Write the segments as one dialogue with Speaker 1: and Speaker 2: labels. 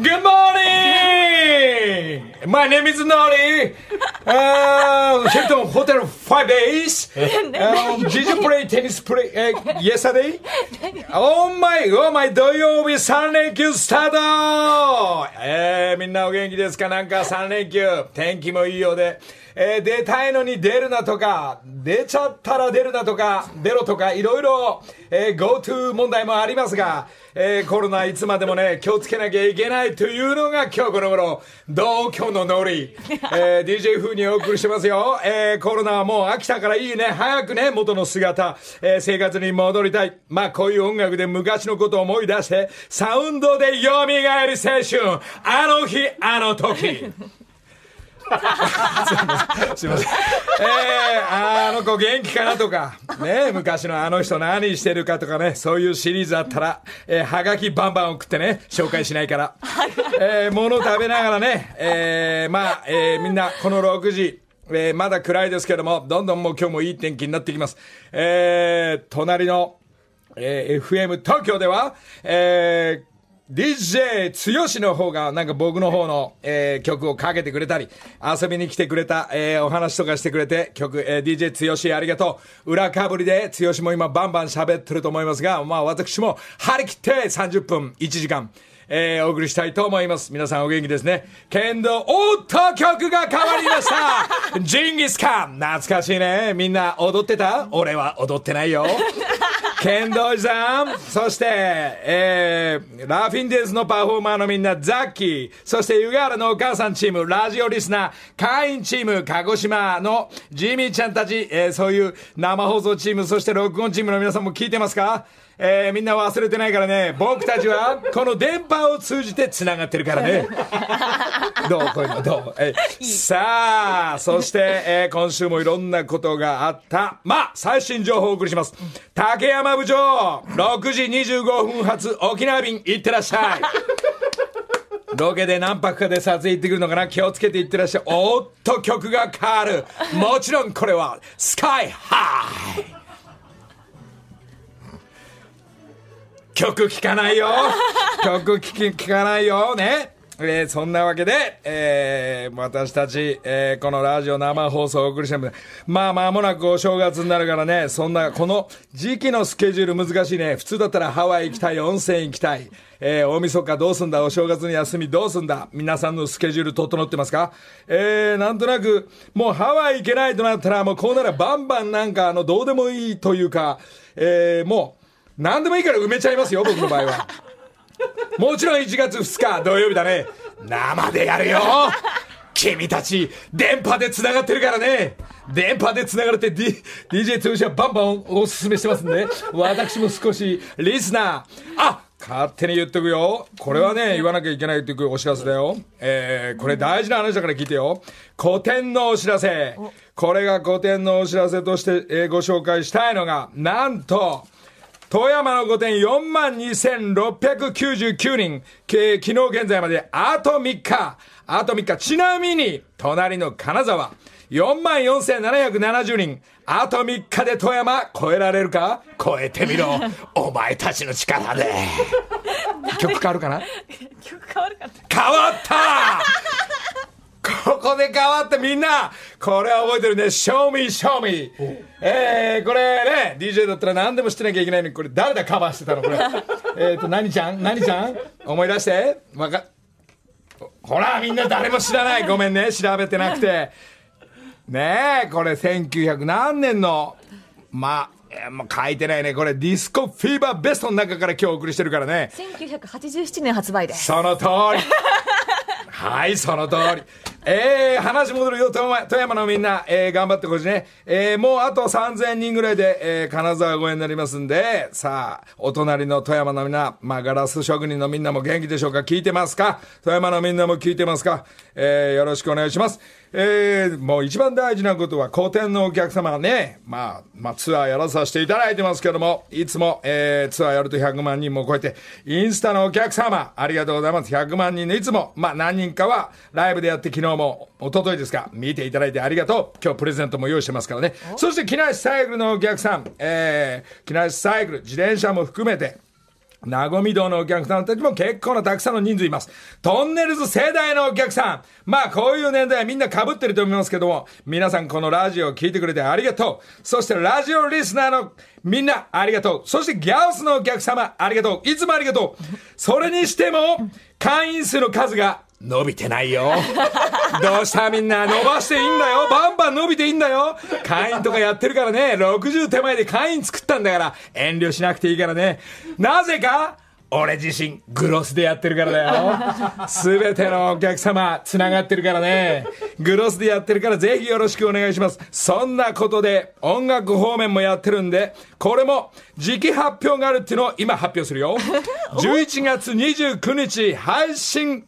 Speaker 1: Good morning! My name is Nori. Uh, Hilton Hotel five days. Um, did you play tennis play uh, yesterday? Oh my, oh my, 土曜日3連休スタートえー、みんなお元気ですかなんか3連休。天気もいいようで。えー、出たいのに出るなとか、出ちゃったら出るなとか、出ろとか、いろいろ、えー、GoTo 問題もありますが、えー、コロナいつまでもね、気をつけなきゃいけないというのが今日この頃、同居のノリ、えー、DJ 風にお送りしてますよ。えー、コロナはもうもう飽きたからいいね、早くね、元の姿、えー、生活に戻りたい。まあ、こういう音楽で昔のことを思い出して、サウンドで蘇る青春、あの日、あの時。すいません。えー、あの子元気かなとか、ね、昔のあの人何してるかとかね、そういうシリーズあったら、えー、はがきバンバン送ってね、紹介しないから。えー、物食べながらね、えー、まあ、えー、みんなこの6時、えー、まだ暗いですけども、どんどんもう今日もいい天気になってきます。えー、隣の、えー、FM 東京では、えー、DJ 剛の方がなんか僕の方の、えー、曲をかけてくれたり、遊びに来てくれた、えー、お話とかしてくれて、曲、えー、DJ 剛ありがとう。裏かぶりで剛も今バンバン喋ってると思いますが、まあ私も張り切って30分、1時間、えー、お送りしたいと思います。皆さんお元気ですね。剣道、おっと曲が変わりました。ジンギスカン。懐かしいね。みんな踊ってた？俺は踊ってないよ。剣道さん、そして、えー、ラフィンデーズのパフォーマーのみんな、ザッキー、そして湯河原のお母さんチーム、ラジオリスナー、会員チーム、鹿児島のジミーちゃんたち、えー、そういう生放送チーム、そして録音チームの皆さんも聞いてますか？えー、みんな忘れてないからね、僕たちはこの電波を通じて繋がってるからね。どうこういうのどう、えー、さあ、そして、えー、今週もいろんなことがあった。まあ、最新情報をお送りします。竹山部長、6時25分発沖縄便行ってらっしゃい。ロケで何泊かで撮影行ってくるのかな？気をつけて行ってらっしゃい。おっと曲が変わる。もちろんこれは、スカイハイ曲聴かないよ。曲聴かないよ。ね。えー、そんなわけで、えー、私たち、えー、このラジオ生放送をお送りしてます。まあ、間もなくお正月になるからね、そんな、この時期のスケジュール難しいね。普通だったらハワイ行きたい、温泉行きたい。えー、大晦日どうすんだ？お正月の休みどうすんだ？皆さんのスケジュール整ってますか？えー、なんとなく、もうハワイ行けないとなったら、もうこうならバンバンなんか、あの、どうでもいいというか、えー、もう、何でもいいから埋めちゃいますよ、僕の場合は。もちろん1月2日土曜日だね。生でやるよ君たち、電波で繋がってるからね。電波で繋がれて、D、DJ 通信はバンバンおすすめしてますんで、私も少し、リスナー、あ勝手に言っとくよ。これはね、言わなきゃいけないっていうお知らせだよ。えー、これ大事な話だから聞いてよ。古典のお知らせ。これが古典のお知らせとして、えー、ご紹介したいのが、なんと、富山の御殿4万2699人、昨日現在まであと3日、あと3日、ちなみに、隣の金沢、4万4770人、あと3日で富山超えられるか？超えてみろ。お前たちの力で。曲変わるかな？
Speaker 2: 曲変わるかな？
Speaker 1: 変わったここで変わってみんな、これは覚えてるね。Show me, show me. えー、これね、DJ だったら何でも知ってなきゃいけないのに、これ誰だカバーしてたのこれ。えっと、何ちゃん？何ちゃん？思い出してわか、ほら、みんな誰も知らない。ごめんね、調べてなくて。ねえ、これ1900何年の、まあ、えー、もう書いてないね。これディスコフィーバーベストの中から今日お送りしてるからね。
Speaker 2: 1987年発売です。
Speaker 1: その通り。はい、その通り。えー、話戻るよ、富山のみんな、えー、頑張ってほしいね。えー、もうあと3000人ぐらいで、えー、金沢越えになりますんで、さあ、お隣の富山のみんな、まあ、ガラス職人のみんなも元気でしょうか？聞いてますか？富山のみんなも聞いてますか？えー、よろしくお願いします。えー、もう一番大事なことは、古典のお客様がね、まあ、まあ、ツアーやらさせていただいてますけども、いつも、えー、ツアーやると100万人も超えて、インスタのお客様、ありがとうございます。100万人のいつも、まあ、何人かは、ライブでやって昨日も、一昨日ですか、見ていただいてありがとう。今日プレゼントも用意してますからね。そして、木梨サイクルのお客さん、えー、木梨サイクル、自転車も含めて、なごみ堂のお客さんたちも結構なたくさんの人数います。トンネルズ世代のお客さん。まあこういう年代はみんな被ってると思いますけども、皆さんこのラジオを聞いてくれてありがとう。そしてラジオリスナーのみんなありがとう。そしてギャオスのお客様ありがとう。いつもありがとう。それにしても、会員数の数が伸びてないよ。どうしたみんな伸ばしていいんだよ。バンバン伸びていいんだよ。会員とかやってるからね。60手前で会員作ったんだから。遠慮しなくていいからね。なぜか俺自身、グロスでやってるからだよ。すべてのお客様、繋がってるからね。グロスでやってるからぜひよろしくお願いします。そんなことで、音楽方面もやってるんで、これも時期発表があるっていうのを今発表するよ。11月29日配信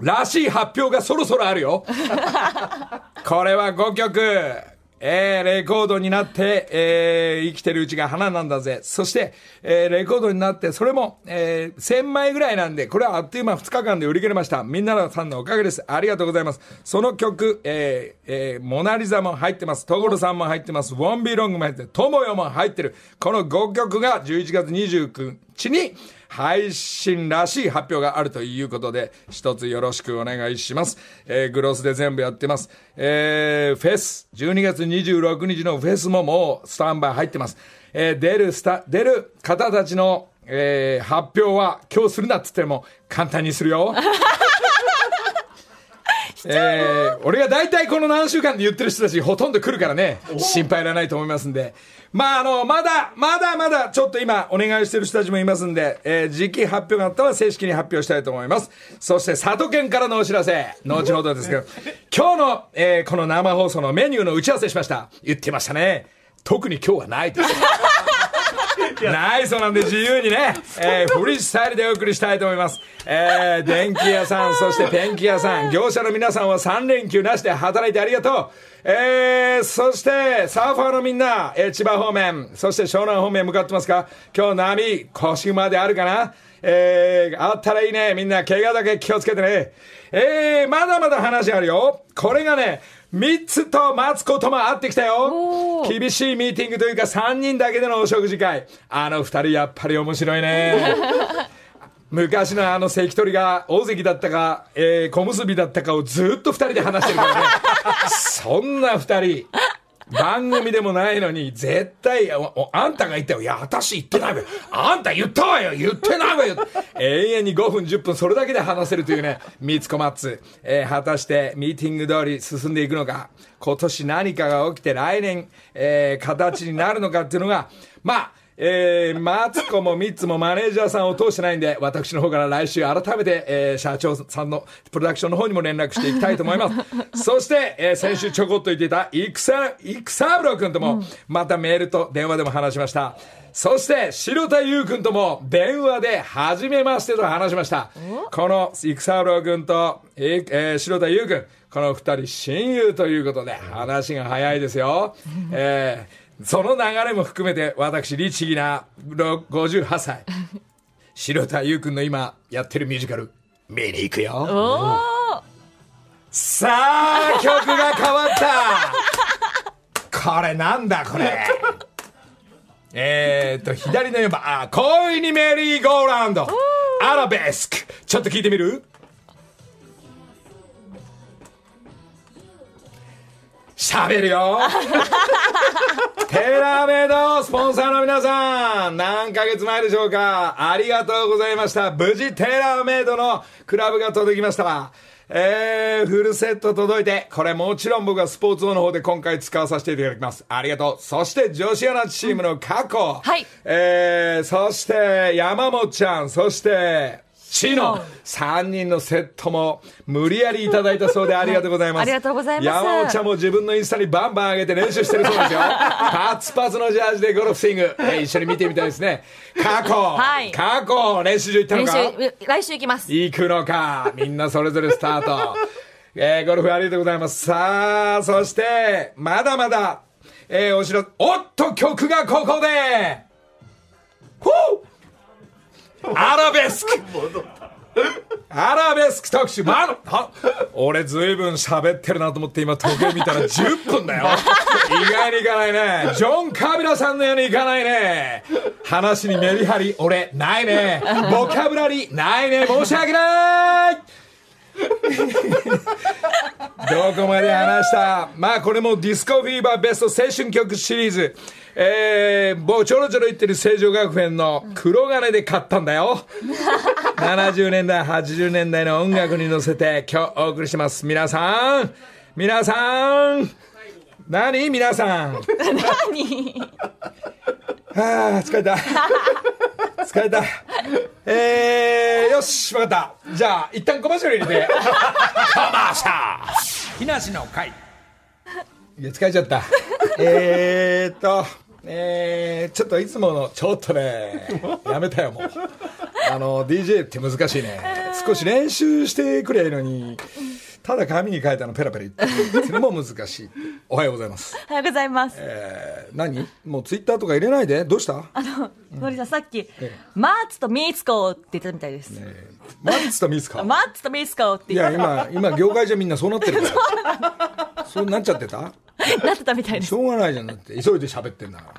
Speaker 1: らしい発表がそろそろあるよ。これは5曲。えー、レコードになって、えー、生きてるうちが花なんだぜ。そして、えー、レコードになって、それも、えー、1000枚ぐらいなんで、これはあっという間2日間で売り切れました。みんなさんのおかげです。ありがとうございます。その曲、えー、えー、モナリザも入ってます。トゴルさんも入ってます。ウォンビーロングも入ってる。トモヨも入ってる。この5曲が11月29日に、配信らしい発表があるということで、一つよろしくお願いします。えー、グロスで全部やってます。えー、フェス、12月26日のフェスももうスタンバイ入ってます。えー、出るスタ、出る方たちの、えー、発表は今日するなっつっても簡単にするよ。えー、俺が大体この何週間で言ってる人たちほとんど来るからね、心配いらないと思いますんで。まあ、あの、まだ、まだまだちょっと今お願いしてる人たちもいますんで、えー、時期発表があったら正式に発表したいと思います。そして、里県からのお知らせ、後ほどですけど、今日の、えー、この生放送のメニューの打ち合わせしました。言ってましたね。特に今日はないです。ないそうなんで自由にね、えー、フリースタイルでお送りしたいと思います。えー、電気屋さん、そしてペンキ屋さん、業者の皆さんは3連休なしで働いてありがとう。えー、そして、サーファーのみんな、えー、千葉方面、そして湘南方面向かってますか？今日波、腰まであるかな？えー、あったらいいね。みんな、怪我だけ気をつけてね。えー、まだまだ話あるよ。これがね、3つと待つこともあってきたよ。厳しいミーティングというか3人だけでのお食事会。あの2人やっぱり面白いね。昔のあの関取が大関だったか、えー、小結だったかをずっと2人で話してるからね。そんな2人。番組でもないのに、絶対、あんたが言ったよ。いや、私言ってないわよ。あんた言ったわよ言ってないわよ永遠に5分、10分、それだけで話せるというね、三つ子マッツ。えー、果たして、ミーティング通り進んでいくのか、今年何かが起きて来年、えー、形になるのかっていうのが、まあ、えー、マツコもミッツもマネージャーさんを通してないんで、私の方から来週改めて、えー、社長さんのプロダクションの方にも連絡していきたいと思います。そして、えー、先週ちょこっと言っていた、イクサ、イクサブロ君とも、またメールと電話でも話しました。そして、白田優君とも電話で初めましてと話しました。このイクサブロ君と、えー、白田優君、この二人親友ということで、話が早いですよ。えーその流れも含めて、私、律儀な58歳、白田優君の今やってるミュージカル、見に行くよ。さあ、曲が変わったこれなんだ、これ。えーと、左の4番、あ、恋にメリーゴーラウンド。アラベスク。ちょっと聞いてみる？喋るよ テラメイドスポンサーの皆さん何ヶ月前でしょうか？ありがとうございました無事テラメイドのクラブが届きましたえー、フルセット届いて、これもちろん僕はスポーツ王の方で今回使わさせていただきます。ありがとう。そして女子アナチームの過去。
Speaker 2: はい。
Speaker 1: えー、そして山本ちゃん、そして、チノ3人のセットも無理やりいただいたそうでありがとうございます。
Speaker 2: ありがとうございます
Speaker 1: 山本ちゃんも自分のインスタにバンバン上げて練習してるそうですよ。パツパツのジャージでゴルフスイング。えー一緒に見てみたいですね。過去、
Speaker 2: はい
Speaker 1: 過去、練習場行ったの
Speaker 2: 練
Speaker 1: か
Speaker 2: 習、来週行きます。
Speaker 1: 行くのか？みんなそれぞれスタート。えー、ゴルフありがとうございます。さあ、そして、まだまだ、えー、おしろ、おっと、曲がここで、ほうアラベスクアラベスク特集、ま、は俺ずいぶん喋ってるなと思って今時計見たら10分だよ。意外にいかないね。ジョン・カビラさんのようにいかないね。話にメリハリ、俺、ないね。ボキャブラリー、ないね。申し訳ないどこまで話したまあこれもディスコフィーバーベスト青春曲シリーズ。えー、僕ちょろちょろ言ってる成城学園の黒金で買ったんだよ。70年代、80年代の音楽に乗せて今日お送りします。皆さん皆さん何？皆さん
Speaker 2: 何？
Speaker 1: はあ、疲れた。疲れた。えー、よし、わかった。じゃあ、一旦コマーシャル入れて。コマーシャル木梨の会。いや、疲れちゃった。えーっと、えー、ちょっといつもの、ちょっとね、やめたよ、もう。あの、DJ って難しいね。少し練習してくれいいのに、ただ紙に書いたのペラペラ言ってる。それも難しい。おはようございます。
Speaker 2: おはようございます。
Speaker 1: えー、何？もうツイッターとか入れないで？どうした？
Speaker 2: あの、のりさん、さっき
Speaker 1: え、
Speaker 2: マーツとミーツコって言ってたみたいです。
Speaker 1: えーマッツとミスか
Speaker 2: マーツとミーツコって
Speaker 1: いや今今業界じゃみんなそうなってるからそうなっちゃってた？
Speaker 2: なってたみたいです。
Speaker 1: しょうがないじゃんだって急いで喋ってんだか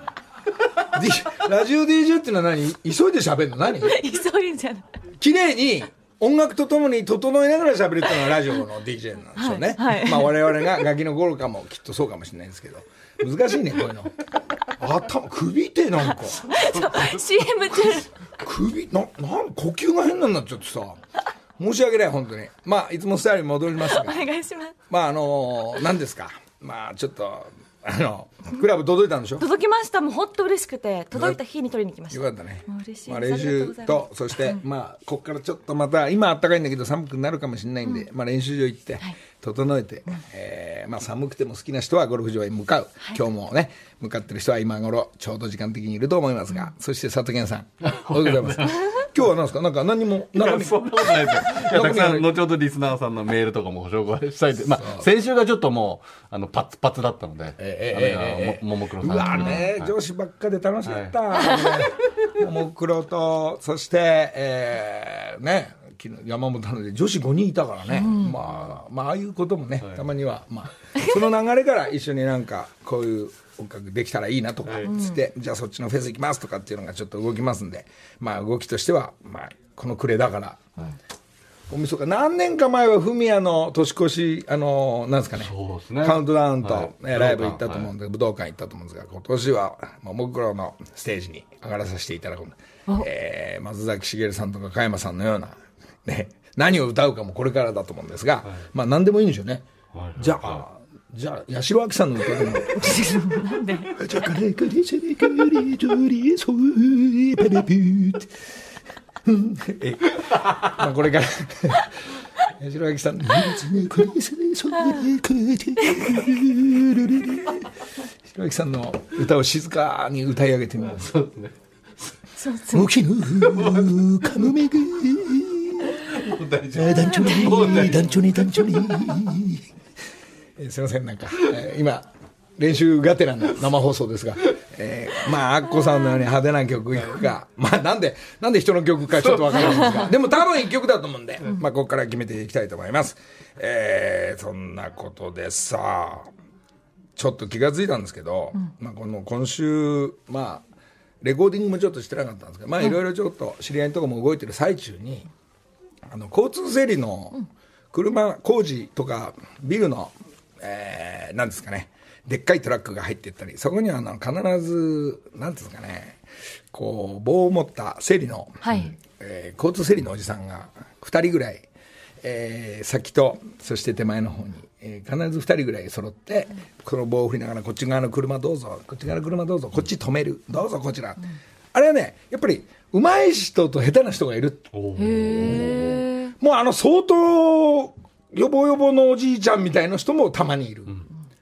Speaker 1: ら、ラジオ DJ ってのは何？急いで喋るの？何？
Speaker 2: 急いんじゃない。
Speaker 1: 綺麗に音楽とともに整えながら喋るっていうのがラジオの DJ なんですよね、
Speaker 2: はいはい。
Speaker 1: まあ我々がガキの頃かもきっとそうかもしれないですけど。難しいねこういうの。頭首ってなんか。
Speaker 2: CM 中。
Speaker 1: 首ななん呼吸が変なんなっちゃってさ。申し訳ない本当に。まあいつもスタイルに戻りますが。
Speaker 2: お願いします。
Speaker 1: まああの何ですか。まあちょっとあのクラブ届いたんでしょ？
Speaker 2: 届きました。もう本当嬉しくて、届いた日に取りに来ました。
Speaker 1: よかったね。
Speaker 2: もう嬉しい。
Speaker 1: まあ、
Speaker 2: です
Speaker 1: 練習とそして、まあここからちょっとまた今あったかいんだけど寒くなるかもしれないんで、まあ練習場行って、整えて、えーまあ寒くても好きな人はゴルフ場へ向かう、今日もね向かってる人は今頃ちょうど時間的にいると思いますが、そして佐藤健さん おはようございます今日は何ですか？なんか何に。も
Speaker 3: そんなことないですよ。いや、たくさん、後ほどリスナーさんのメールとかもご紹介したいで、まあ、先週がちょっともう、あの、パツパツだったので、
Speaker 1: えええ
Speaker 3: もももクロさん
Speaker 1: うわね、ばっかで楽しかった、ももクロとそして、えーね昨日山本なので女子5人いたからね、まあまあああいうこともね、たまには、まあ、その流れから一緒になんかこういう音楽できたらいいなとかつって、じゃあそっちのフェス行きますとかっていうのがちょっと動きますんでまあ動きとしては、まあ、この暮れだから。おみそか何年か前はフミヤの年越しあのなんですかね。
Speaker 3: ね。
Speaker 1: カウントダウンと、
Speaker 3: はい。
Speaker 1: えーライブ行ったと思うんで、武道館行ったと思うんですが今年はももクロのステージに上がらさせていただくんで、えー松崎しげるさんとか加山さんのような、ね、何を歌うかもこれからだと思うんですが、まあ何でもいいんでしょうね、じゃあじゃあ八代亜紀さんの歌でも
Speaker 2: なんで？
Speaker 1: じゃあ、カレカレシャレカレジョリソーペレピューって。うんえ、まあこれから、八代亜紀さん、八代亜紀さんの歌を静かに歌い上げてみます。
Speaker 3: そうですね。
Speaker 2: そうそう。
Speaker 1: 沖のカモメが、
Speaker 3: 大丈夫。
Speaker 1: 団長に、団長に、団長に。えーすいません、なんか、えー今、練習がてらの生放送ですが、えーまあ、アッコさんのように派手な曲いくか、まあ、なんで、なんで人の曲かちょっとわからないんですが、でも多分一曲だと思うんで、まあ、ここから決めていきたいと思います。えーそんなことでさ、ちょっと気がついたんですけど、まあ、この今週、まあ、レコーディングもちょっとしてなかったんですけど、まあ、いろいろちょっと知り合いのところも動いてる最中に、あの交通整理の車工事とかビルの、えーなんですかね。でっかいトラックが入っていったりそこにはあの必ずなんですかね。こう棒を持った整理の、
Speaker 2: はい。
Speaker 1: えー交通整理のおじさんが2人ぐらい、えー先とそして手前の方に、えー必ず2人ぐらい揃ってこの棒を振りながらこっち側の車どうぞこっち側の車どうぞこっち止めるどうぞこちら、あれはねやっぱり上手い人と下手な人がいる。もうあの相当予防予防のおじいちゃんみたいな人もたまにいる、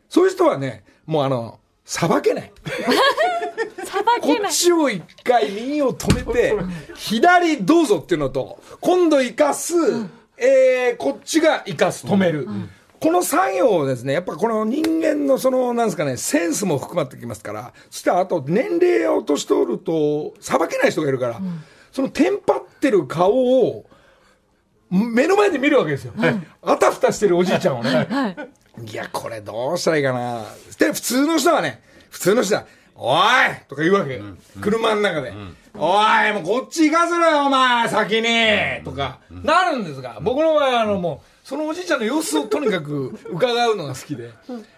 Speaker 1: そういう人はねもうあのさばけない。
Speaker 2: さば
Speaker 1: こ
Speaker 2: けない。
Speaker 1: っちを一回右を止めて 左どうぞっていうのと今度生かす、えーこっちが生かす止める、この作業をですねやっぱこの人間のそのなんですかねセンスも含まってきますからそしてあと年齢を年取るとさばけない人がいるから、そのテンパってる顔を目の前で見るわけですよ。あたふたしてるおじいちゃんをね。い。や、これどうしたらいいかな。で、普通の人はね、普通の人は、おいとか言うわけ。よ。車の中で。おい、もうこっち行かせろよ、お前、先に。とか、なるんですが、僕の場合は、あの、もう、そのおじいちゃんの様子を とにかく伺うのが好きで、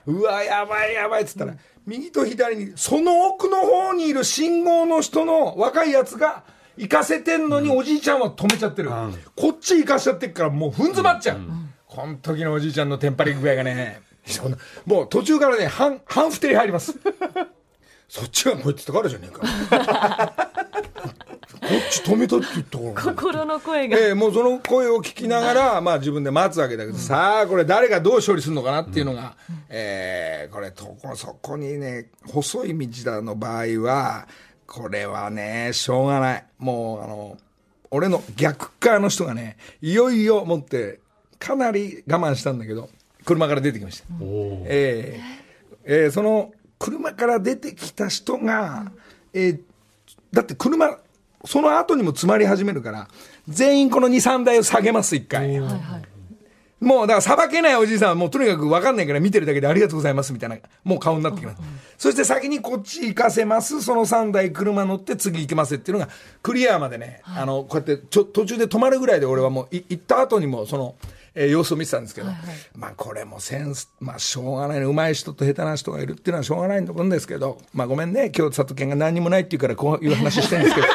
Speaker 1: うわ、やばいやばいっつったら、右と左に、その奥の方にいる信号の人の若いやつが、行かせてんのにおじいちゃんは止めちゃってる。こっち行かしちゃってっからもう踏ん詰まっちゃう。この時のおじいちゃんのテンパり具合がね、そんなもう途中からね、半、半不定入ります。そっちがこいつとかあるじゃねえか。こっち止めたって言ったから。
Speaker 2: 心の声が。
Speaker 1: えーもうその声を聞きながら、まあ自分で待つわけだけど、さあ、これ誰がどう処理するのかなっていうのが、えーこれ、とこ、そこにね、細い道だの場合は、これはね、しょうがない。もう、あの、俺の逆側の人がね、いよいよ持って、かなり我慢したんだけど、車から出てきました。えーえーその車から出てきた人が、えーだって車、その後にも詰まり始めるから、全員この2、3台を下げます、一回。もう、だから、さばけないおじいさんはもうとにかく分かんないから見てるだけでありがとうございますみたいな、もう顔になってきます。そして先にこっち行かせます、その3台車乗って次行きますっていうのが、クリアまでね、あの、こうやってちょ途中で止まるぐらいで俺はもうい行った後にもその、えー様子を見てたんですけど、まあこれもセンス、まあしょうがないね、上手い人と下手な人がいるっていうのはしょうがないと思うんですけど、まあごめんね、今日里犬が何にもないっていうからこういう話してるんですけど、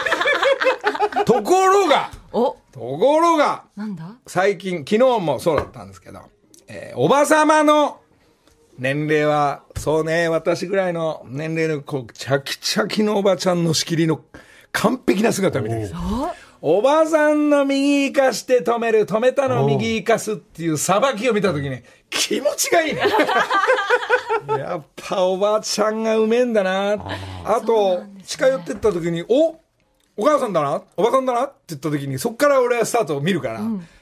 Speaker 1: ところが、
Speaker 2: お、
Speaker 1: ところが、
Speaker 2: なんだ？
Speaker 1: 最近、昨日もそうだったんですけど、えーおばさまの年齢は、そうね、私ぐらいの年齢の、こう、チャキチャキのおばちゃんの仕切りの完璧な姿を見てるお。ばさんの右生かして止める、止めたのを右生かすっていうさばきを見たときに、気持ちがいいね。やっぱおばちゃんがうめえんだな。あと、近寄ってったときに、おお母さんだな？おばさんだな？って言った時に、そっから俺はスタートを見るから、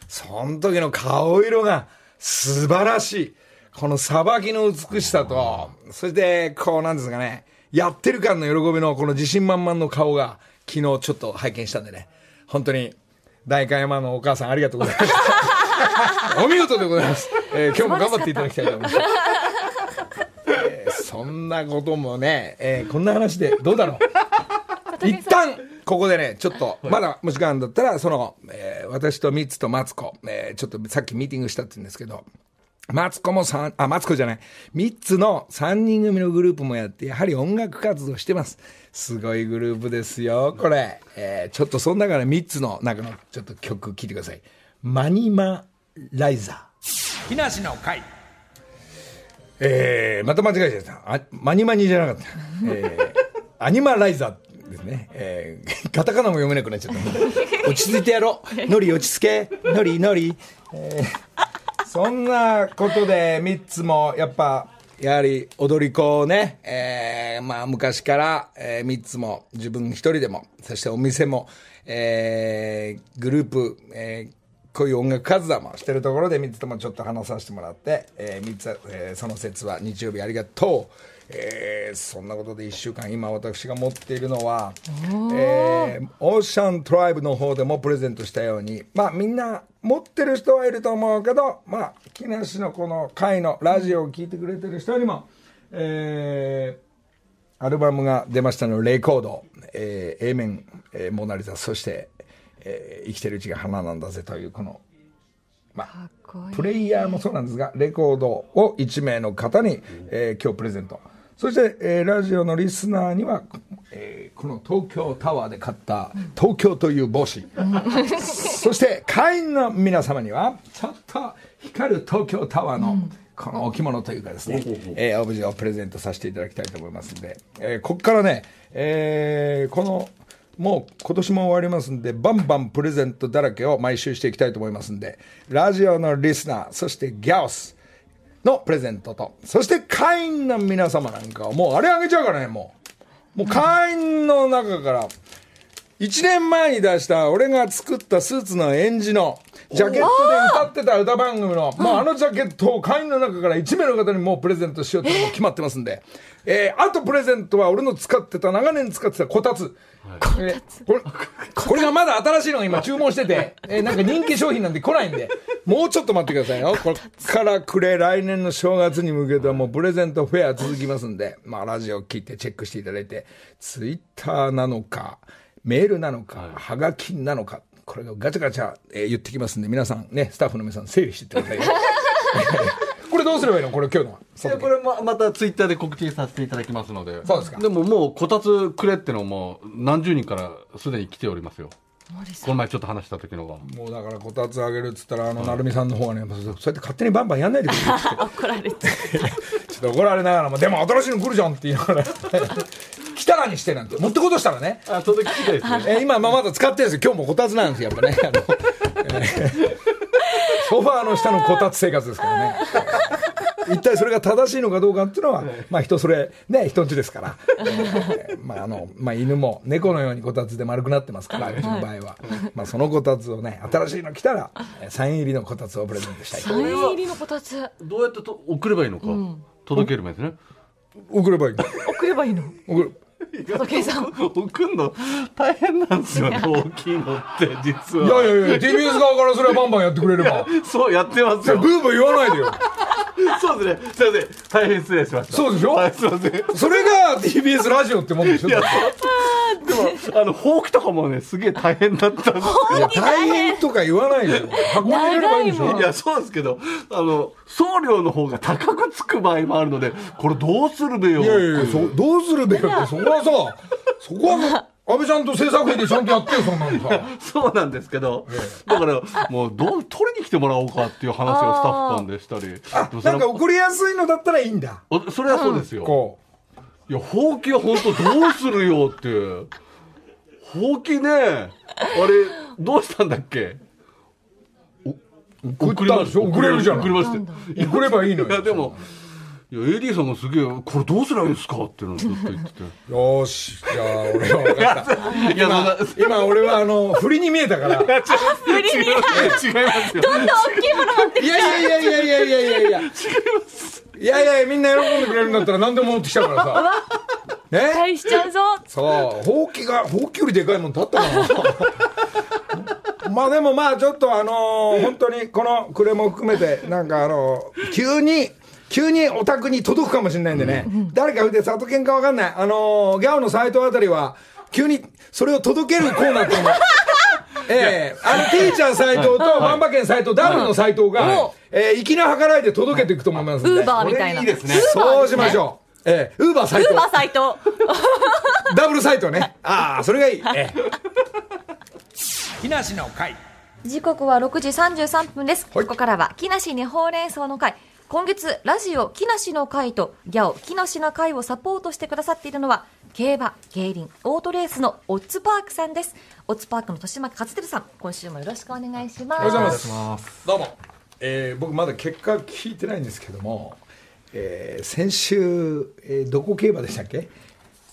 Speaker 1: その時の顔色が素晴らしい。このさばきの美しさと、そして、こうなんですかね、やってる感の喜びのこの自信満々の顔が、昨日ちょっと拝見したんでね、本当に、代官山のお母さんありがとうございました。お見事でございます。えー今日も頑張っていただきたいと思います。えーそんなこともね、えーこんな話でどうだろう。一旦、ここでね、ちょっと、まだもし時間だったら、その、えー私とミツとマツコ、えーちょっとさっきミーティングしたって言うんですけど、マツコも三あ、マツコじゃない、ミッツの3人組のグループもやって、やはり音楽活動してます。すごいグループですよ、これ。えーちょっとその中でミッツの中のちょっと曲聴いてください。マニマライザー。木梨の会。えー、また間違えちゃった。あマニマニじゃなかった。えー、アニマライザーですね。えー、カタカナも読めなくなっちゃった。落ち着いてやろう。ノリ落ち着け。ノリノリ。えー、そんなことで、三つも、やっぱ、やはり踊り子をね、えー、まあ昔から、えー、三つも自分一人でも、そしてお店も、えー、グループ、えー、こういう音楽活動もしてるところで、三つともちょっと話させてもらって、えー、三つ、えーその説は日曜日ありがとう。えーそんなことで1週間、今私が持っているのは、えーオーシャントライブの方でもプレゼントしたように、まあみんな持ってる人はいると思うけど、まあ、木梨のこの回のラジオを聞いてくれてる人にも、えーアルバムが出ましたのレコード、えー A 面、えーモナリザ、そして、えー生きてるうちが花なんだぜというこの、まあ。プレイヤーもそうなんですが、レコードを1名の方に、えー今日プレゼント。そして、えーラジオのリスナーには、えーこの東京タワーで買った東京という帽子。そして、会員の皆様には、ちょっと光る東京タワーの、この置物というかですね、えーオブジェをプレゼントさせていただきたいと思いますんで、えーここからね、えーこの、もう今年も終わりますんで、バンバンプレゼントだらけを毎週していきたいと思いますんで、ラジオのリスナー、そしてギャオスのプレゼントと、そして会員の皆様なんかはもうあれあげちゃうからね、もう。もう会員の中から、1年前に出した俺が作ったスーツの演じのジャケットで歌ってた歌番組の、もうあのジャケットを会員の中から1名の方にもうプレゼントしようって決まってますんで、えーあとプレゼントは俺の使ってた、長年使ってたこたつ。えーこれ、これがまだ新しいのが今注文してて、えーなんか人気商品なんで来ないんで、もうちょっと待ってくださいよ。これからくれ来年の正月に向けてはもうプレゼントフェア続きますんで、まあラジオ聞いてチェックしていただいて、ツイッターなのか、メールなのか、はがきなのか、これがガチャガチャ、えー言ってきますんで、皆さんね、スタッフの皆さん整理していってくださいよ。これどうすればいいの？これ今日のは。
Speaker 3: いやこれままたツイッターで告知させていただきますので。
Speaker 1: そうですか。
Speaker 3: でももうこたつくれってのも何十人からすでに来ておりますよ。この前ちょっと話した時のが。
Speaker 1: もうだからこたつあげるっつったら、あの、成美さんの方はね、そうやって勝手にバンバンやんないでくれ。って
Speaker 2: 怒られて。
Speaker 1: ちょっと怒られながらも、でも新しいの来るじゃんって言いながら、来たらにしてなんて、持ってことしたらね、
Speaker 3: あそれで聞きたいですね
Speaker 1: えー今、まあまだ使ってるんですよ。今日もこたつなんですよ、やっぱね。あのえー ソファーの下のこたつ生活ですからね。一体それが正しいのかどうかっていうのは、まあ人それ、ね、人んちですから。えーまああの、まあ犬も猫のようにこたつで丸くなってますから、うちの場合は。まあそのこたつをね、新しいの来たら、えーサイン入りのこたつをプレゼントしたいと
Speaker 2: サイン入りのこたつ。
Speaker 3: どうやってと送ればいいのか、届ければいいですね
Speaker 1: 送ればいい。
Speaker 2: 送ればいいの？
Speaker 1: 送る。
Speaker 2: 届けさん。
Speaker 3: 送るの大変なんですよね大きいのって実は。
Speaker 1: いやいやいや、TBS 側からそれはバンバンやってくれれば。
Speaker 3: そうやってますよ。
Speaker 1: ブーブー言わないでよ。
Speaker 3: そうですね。すいません。大変失礼しました。
Speaker 1: そうでしょ？
Speaker 3: はいすいません。い
Speaker 1: それが TBS ラジオってもんでしょ
Speaker 3: やそうでもあのほうきとかもねすげえ大変だったんです
Speaker 1: いや、大変とか言わないでよ。運んでやればいいんでしょ。
Speaker 2: 長いもん
Speaker 3: いや、そうですけど、あの、送料の方が高くつく場合もあるので、これどうするべよ。
Speaker 1: いやいやいや、そどうするべよって、そこはさ、そこは安倍ちゃんと制作費でちゃんとやってよ、そんなのさ。
Speaker 3: そうなんですけど、だから、もう、どう、取りに来てもらおうかっていう話をスタッフ間でしたり。
Speaker 1: なんか送りやすいのだったらいいんだ。
Speaker 3: おそれはそうですよ。
Speaker 1: こ
Speaker 3: いや、ほうきは本当どうするよって。ほうきね、あれ、どうしたんだっけ？
Speaker 1: う。送ったんでしょ送れるじゃない。
Speaker 3: 送りましたよ。
Speaker 1: 送ればいいのよ。
Speaker 3: いや、でも、いや、AD さんがすげえ、これどうすりゃいいんですかっていうのずっと言ってて。
Speaker 1: よーし、じゃあ俺は分かった。
Speaker 3: いや今、
Speaker 1: 今俺はあの、振りに見えたから。
Speaker 3: 振りに違いますよ。
Speaker 2: どんどん大きいもの持って
Speaker 1: いきたやいやいやいやいやいやいやいや。違います。いやいやみんな喜んでくれるんだったら何でも持ってきたからさ。ね？
Speaker 2: いしちゃうぞ
Speaker 1: そう、ほうきが、ほうきよりでかいもんだったかな。まあでもまあちょっとあのー本当にこの暮れも含めて、なんかあのー急に急にお宅に届くかもしれないんでね、誰かで里犬かわかんない。あのーギャオの斎藤あたりは、急にそれを届けるコーナーっていうの ええあの、ティーチャー斎藤と、万馬券斎藤、ダブルの斎藤が、
Speaker 2: はい
Speaker 1: えー、粋な計らいで届けていくと思いますんで。
Speaker 2: ウーバーみたいな。
Speaker 3: いいですね
Speaker 2: ウーバー
Speaker 1: そうしましょう。ええウーバー斎藤
Speaker 2: ウー。バーサイト。
Speaker 1: ダブルサイトね。ああ、それがいい。ええ。木梨の会。
Speaker 2: 時刻は6時33分です。
Speaker 1: はい
Speaker 2: ここからは、木梨にほうれん草の会。今月、ラジオ木梨の会とギャオ木梨の会をサポートしてくださっているのは、競馬、競輪、オートレースのオッツパークさんです。オッツパークの豊島勝照さん、今週もよろしくお願いします。
Speaker 1: おはようございます。どうも。えー僕まだ結果聞いてないんですけども、えー先週、えーどこ競馬でしたっけ？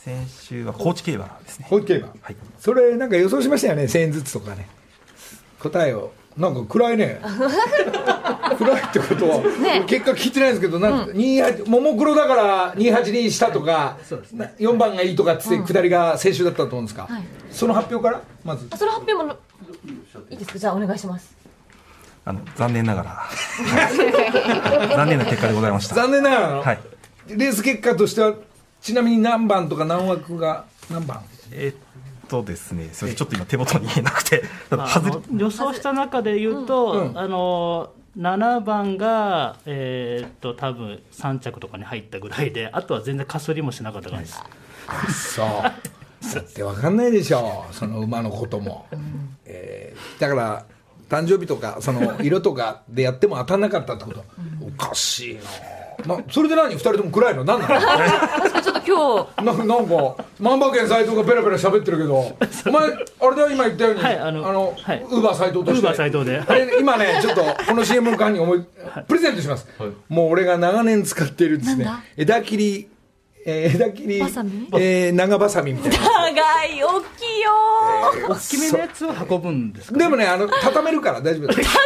Speaker 4: 先週は高知競馬ですね。
Speaker 1: 高知競馬。
Speaker 4: はい。
Speaker 1: それなんか予想しましたよね、1000円ずつとかね。答えを。なんか暗いね。暗いってことは、
Speaker 2: ね
Speaker 1: 結果聞いてないんですけど、なんか、28ももクロだから28にしたとか、な4番がいいとかっつって、下りが先週だったと思うんですか？
Speaker 2: はい
Speaker 1: その発表から、まず。
Speaker 2: あその発表もの、いいですか？じゃあお願いします。
Speaker 4: あの残念ながら、はい残念な結果でございました。
Speaker 1: 残念ながらの、
Speaker 4: はい。
Speaker 1: レース結果としては、ちなみに何番とか何枠が、何番？
Speaker 4: えーっとですね、すみませんちょっと今手元に言えなくて、
Speaker 5: あの
Speaker 4: 外れ。
Speaker 5: 予想した中で言うと、
Speaker 1: うん。
Speaker 5: あの7番が、えーっと多分3着とかに入ったぐらいであとは全然かすりもしなかった感じです。
Speaker 1: そう。だって分かんないでしょその馬のことも。えーだから、誕生日とか、その色とかでやっても当たんなかったってこと。おかしいななそれで何？二人とも暗いの？何なの？
Speaker 2: 確かにちょっと今日、
Speaker 1: ななんか、万馬券斎藤がペラペラ喋ってるけど、お前、あれだよ、今言ったように、
Speaker 5: はいあのはい。
Speaker 1: ウーバー斎藤として。
Speaker 5: ウーバー斎藤で。
Speaker 1: あれ、今ね、ちょっと、この CM の間に思い、プレゼントします。もう俺が長年使っているですね。枝切り、えー枝切りえー長バサミみたいな。
Speaker 2: 長い大きいよ。
Speaker 5: 大きめのやつを運ぶんですか
Speaker 1: でもねあの畳めるから大丈夫です。
Speaker 5: そ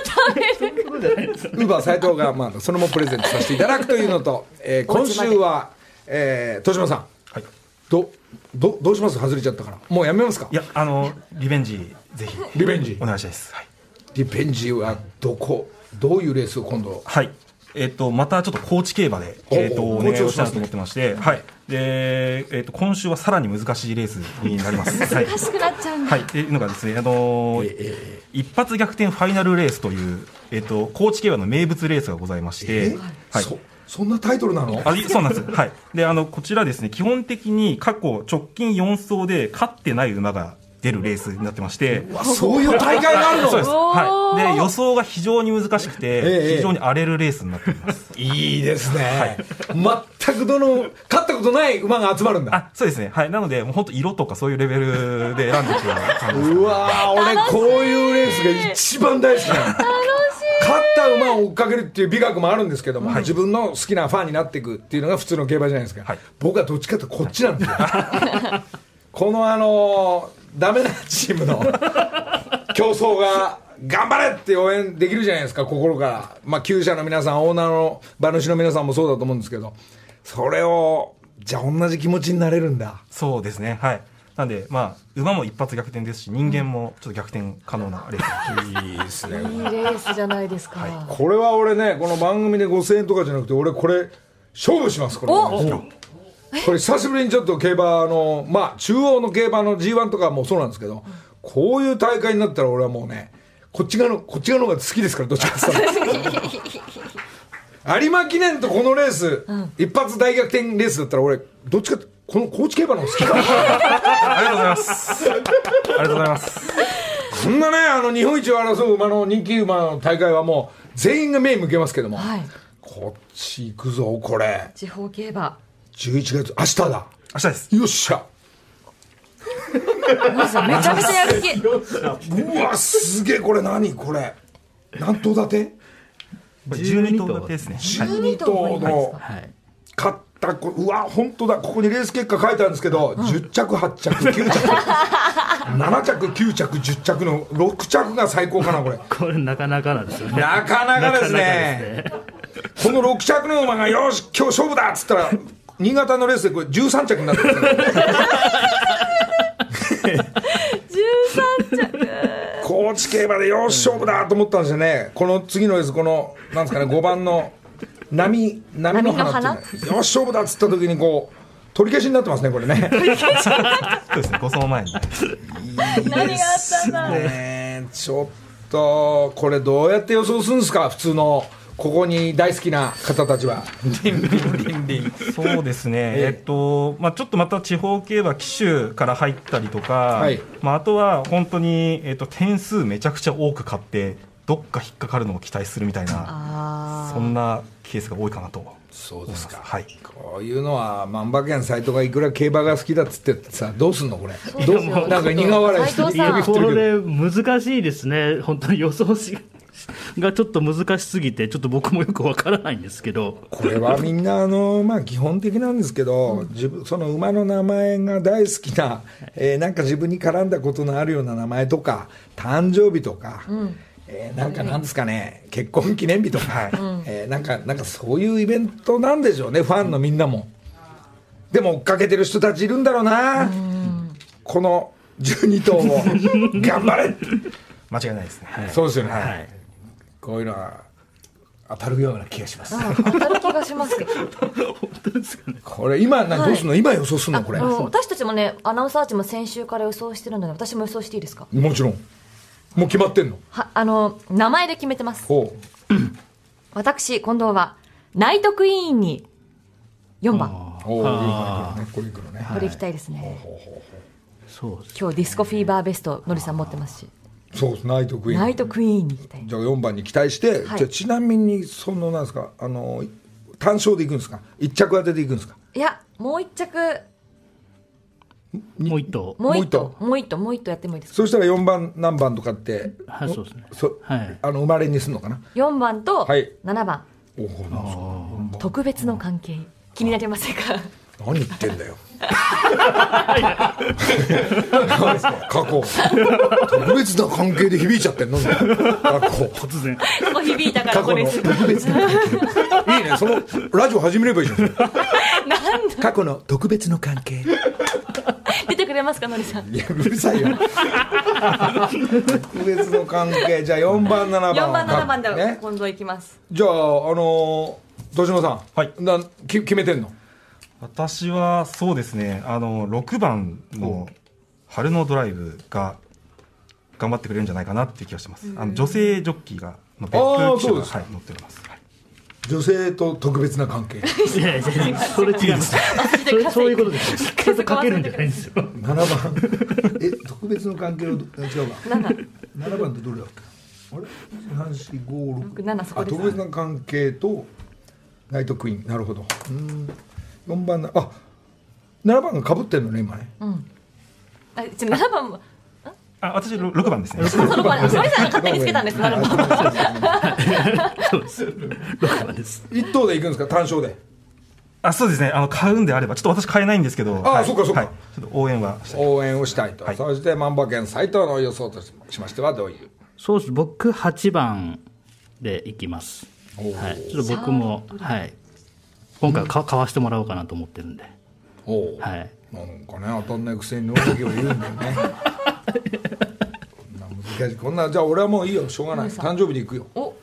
Speaker 5: うじゃないですよ
Speaker 1: ウーバー斎藤が、まあ、それもプレゼントさせていただくというのと、えー今週は、えー、豊島さん、
Speaker 4: はい。
Speaker 1: どどどうします？外れちゃったから。もうやめますか？
Speaker 4: いやあのリベンジぜひ。
Speaker 1: リベンジ？
Speaker 4: お願いしたいです。はい、
Speaker 1: リベンジはどこ？どういうレースを今度？
Speaker 4: はいえっとまたちょっと高知競馬で、
Speaker 1: お
Speaker 4: えっと
Speaker 1: お
Speaker 4: お願いをしたいと思ってまして、はい。でえっと今週はさらに難しいレースになります。はい。
Speaker 2: 難しくなっちゃうんだ、
Speaker 4: はい、っていうのがですね、あのー一発逆転ファイナルレースという、えっと、高知競馬の名物レースがございまして、はい、
Speaker 1: そそんなタイトルなの？
Speaker 4: あいそうなんです。はい。で、あの、こちらですね、基本的に過去直近4走で勝ってない馬が出るレースになってまして、
Speaker 1: あそういう大会があるの？
Speaker 4: そうです。はい。で、予想が非常に難しく
Speaker 1: ええ
Speaker 4: て、非常に荒れるレースになっています。
Speaker 1: いいですね、全くどの勝ったことない馬が集まるんだ。
Speaker 4: あ、そうですね。はい。なので、もう本当色とかそういうレベルで選んでいくような感じです。
Speaker 1: うわー俺こういうレースが一番大好きなの勝った馬を追っかけるっていう美学もあるんですけども、自分の好きなファンになっていくっていうのが普通の競馬じゃないですか、
Speaker 4: はい。
Speaker 1: 僕はどっちかというとこっちなんですよ。このあのーダメなチームの競争が頑張れって応援できるじゃないですか心から。まあ厩舎の皆さんオーナーの馬主の皆さんもそうだと思うんですけど。それをじゃあ同じ気持ちになれるんだ。
Speaker 4: そうですね。はい。なんで、まあ、馬も一発逆転ですし、人間もちょっと逆転可能なレース
Speaker 1: いいですね。
Speaker 2: いいレースじゃないですか、
Speaker 1: これは俺ねこの番組で5000円とかじゃなくて俺これ勝負しますこれ
Speaker 2: お
Speaker 1: これ久しぶりにちょっと競馬のまあ中央の競馬の G1 とかもそうなんですけどこういう大会になったら俺はもうねこっち側のこっち側の方が好きですからどっちかって言ったら有馬記念とこのレース、一発大逆転レースだったら俺どっちかってこの高知競馬の方が好きだ。
Speaker 4: ありがとうございます。ありがとうございます。
Speaker 1: そんなねあの日本一を争う馬の人気馬の大会はもう全員が目向けますけども、
Speaker 2: はい。
Speaker 1: こっち行くぞこれ。
Speaker 2: 地方競馬
Speaker 1: 11月明日だ。
Speaker 4: 明日です。
Speaker 1: よっしゃ。
Speaker 2: めちゃめちゃやる気。
Speaker 1: うわすげえこれ何？これ。何頭立て？
Speaker 4: これ12頭立てですね。はい
Speaker 1: 12頭の
Speaker 5: はい
Speaker 1: 勝ったこうわ本当だ。ここにレース結果書いてあるんですけど、10着8着9着。7着9着10着の6着が最高かなこれ。
Speaker 5: これなかなかなんですよね。
Speaker 1: なかなかですね。
Speaker 5: なかなかですね。
Speaker 1: この6着の馬がよし今日勝負だっつったら新潟のレースでこれ13着になってるんですよ高知競馬でよし勝負だと思ったんですよね。この次のレースこのなんですかね5番の波波の花っていうの。よし勝負だっつった時にこう取り消しになってますねこれね。
Speaker 4: そうですね、ご走前に。
Speaker 2: 何があったんだ？
Speaker 1: ね。ちょっとこれどうやって予想するんですか普通のここに大好きな方たちは。リンリンリンリン。
Speaker 4: そうですね、
Speaker 1: え
Speaker 4: え。っとまあ、ちょっとまた地方競馬、騎手から入ったりとか、
Speaker 1: はい。
Speaker 4: まあ、あとは本当に、えっと、点数めちゃくちゃ多く買って、どっか引っかかるのを期待するみたいな、
Speaker 2: あ
Speaker 4: そんなケースが多いかなと。
Speaker 1: そうですか。
Speaker 4: はい。
Speaker 1: こういうのは万馬券サイトがいくら競馬が好きだっつってさどうすんのこれ？どうなんか苦笑いしてる。
Speaker 5: これ難しいですね。本当に予想し がちょっと難しすぎてちょっと僕もよくわからないんですけど。
Speaker 1: どこれはみんなあの、まあ、基本的なんですけど、自分その馬の名前が大好きな、えーなんか自分に絡んだことのあるような名前とか誕生日とか、えーなんかなんですかね結婚記念日とか、えーなんかなんかそういうイベントなんでしょうねファンのみんなも。でも追っかけてる人たちいるんだろうな、この12頭を。頑張れ。
Speaker 4: 間違いないですね。
Speaker 1: そうですよね、
Speaker 5: はい
Speaker 1: こういうのは当たるような気がします。
Speaker 2: あ当たる気がしますけど。
Speaker 5: 本当ですかね。
Speaker 1: これ今などうすんの、今予想すんの？これ。
Speaker 2: 私たちもねアナウンサーチも先週から予想してるので私も予想していいですか？
Speaker 1: もちろん。もう決まってんの？
Speaker 2: はあの名前で決めてます。
Speaker 1: ほう。
Speaker 2: 私近藤はナイトクイー。ンに4番
Speaker 1: おおいいね。これいくのね。
Speaker 2: これいきたいですね、
Speaker 5: そうです
Speaker 2: 今日ディスコフィーバーベストのりさん持ってますし
Speaker 1: そうです。ナイトクイーン。
Speaker 2: ナイトクイーンに行きたい。
Speaker 1: じゃあ4番に期待して、
Speaker 2: はい。
Speaker 1: じゃあちなみにそのなんですかあの単勝でいくんですか？1着当てでいくんですか？
Speaker 2: いやもう一着。
Speaker 5: もう一頭。
Speaker 2: もう一
Speaker 1: 頭。
Speaker 2: 頭。もう一頭。もう一頭やってもいいです。か
Speaker 1: そしたら4番何番とかって
Speaker 5: はいそうですね。
Speaker 1: そ、
Speaker 5: はい。
Speaker 1: あの生まれにすんのかな
Speaker 2: ？4番と
Speaker 1: はい。
Speaker 2: 7番、
Speaker 1: おおなんすか。
Speaker 2: 特別の関係。気になりませんか？
Speaker 1: 何言ってんだよ過去特別な関係で響いちゃってんの過去
Speaker 5: 突然
Speaker 2: ここ響いたからこれ
Speaker 1: 特別な関係いいねそのラジオ始めればいいじゃん過去の特別の関係
Speaker 2: 出てくれますかのりさん
Speaker 1: いやうるさいよ特別の関係じゃあ4番7番
Speaker 2: 4番7番で
Speaker 1: ね
Speaker 2: 今度いきます
Speaker 1: じゃああのー、豊島さん、
Speaker 4: はい
Speaker 1: なき決めてんの
Speaker 4: 私はそうですねあの6番の春のドライブが頑張ってくれるんじゃないかなっていう気がしてます、あの女性ジョッキーがの別府記者が、はい、乗っております、はい。
Speaker 1: 女性と特別な関係。
Speaker 5: いやいやいやそれ違います。そうそういうことですよ。しっかりとかけるんじゃないんですよ。
Speaker 1: 7番。え特別の関係をど違うか。7番ってどれだっけ？あれ？3456
Speaker 2: 7そこです
Speaker 1: あ特別な関係とナイトクイーン。なるほど。うん4番なあ7番がかぶってんのね今ね。
Speaker 2: あちょ7番も
Speaker 4: あ私6番ですね。
Speaker 2: その番。のりさんが勝手につけたんです7番。
Speaker 5: そうです。6番です。
Speaker 1: 1等でいくんですか単勝で。
Speaker 4: あそうですね。あの買うんであれば。ちょっと私買えないんですけど。
Speaker 1: あ
Speaker 4: はい。
Speaker 1: そうかそうか。
Speaker 4: はい。ちょっと応援はしたい。
Speaker 1: 応援をしたいと、
Speaker 4: はい。
Speaker 1: そして万馬券斎藤の予想としましてはどういう？
Speaker 5: そうです。僕8番でいきます。はい。ちょっと僕もはい今回か買わしてもらおうかなと思ってるんで。
Speaker 1: おお、
Speaker 5: はい。
Speaker 1: なんかね当たんないくせに能力を言うんだよね。こんな難しい。こんなじゃあ俺はもういいよ。しょうがない。誕生日で行くよ。
Speaker 2: お。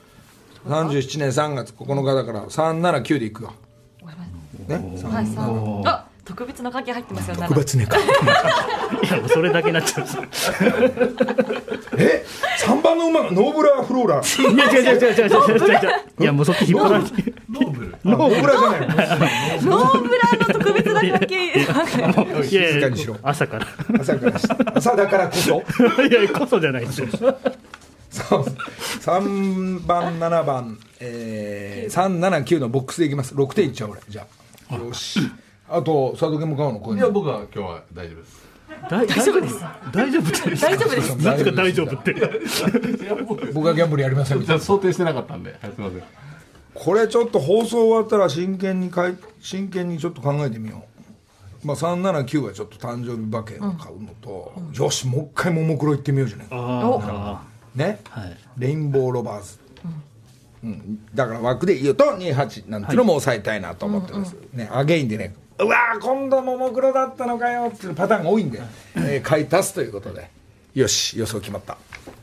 Speaker 1: 37年3月9日だから379で行くよ。ね？
Speaker 2: はいさんあ特別な関係入ってますよ7
Speaker 1: 特別ね。か
Speaker 5: いやもうそれだけになっちゃう
Speaker 1: 3番の馬がノーブラフローラ
Speaker 5: いや違う違う違う違う違う違う違ういやもうそっち引っ張られて。
Speaker 3: ノーブル
Speaker 1: ノーブラじゃない
Speaker 2: ノーブラの特別な関
Speaker 1: 静かにしろ
Speaker 5: 朝から
Speaker 1: 朝からし朝だからこそ
Speaker 5: いやこそじゃないですよ
Speaker 1: そう3番7番、えー、379のボックスでいきます6点いっちゃう俺じゃあよしあと佐藤家も買うのこういうの
Speaker 3: いや僕は今日は大丈夫です
Speaker 5: 大丈夫です。大丈夫って
Speaker 2: 大丈夫です。
Speaker 5: なんですか大丈夫って。
Speaker 1: 僕はギャンブルやりませんみたいな
Speaker 3: 想定してなかったんで、はい、すみません。
Speaker 1: これちょっと放送終わったら真剣にかい真剣にちょっと考えてみよう、まあ、379はちょっと誕生日馬券を買うのと、よしもう一回ももクロ行ってみようじゃないか。
Speaker 5: あ
Speaker 1: ね、
Speaker 5: はい。
Speaker 1: レインボーロバーズ、うん。だから枠で言うと28なんていうのも抑えたいなと思ってます、ね、アゲインでねうわー今度ももクロだったのかよっていうパターンが多いんで、えー買い足すということでよし予想決まった。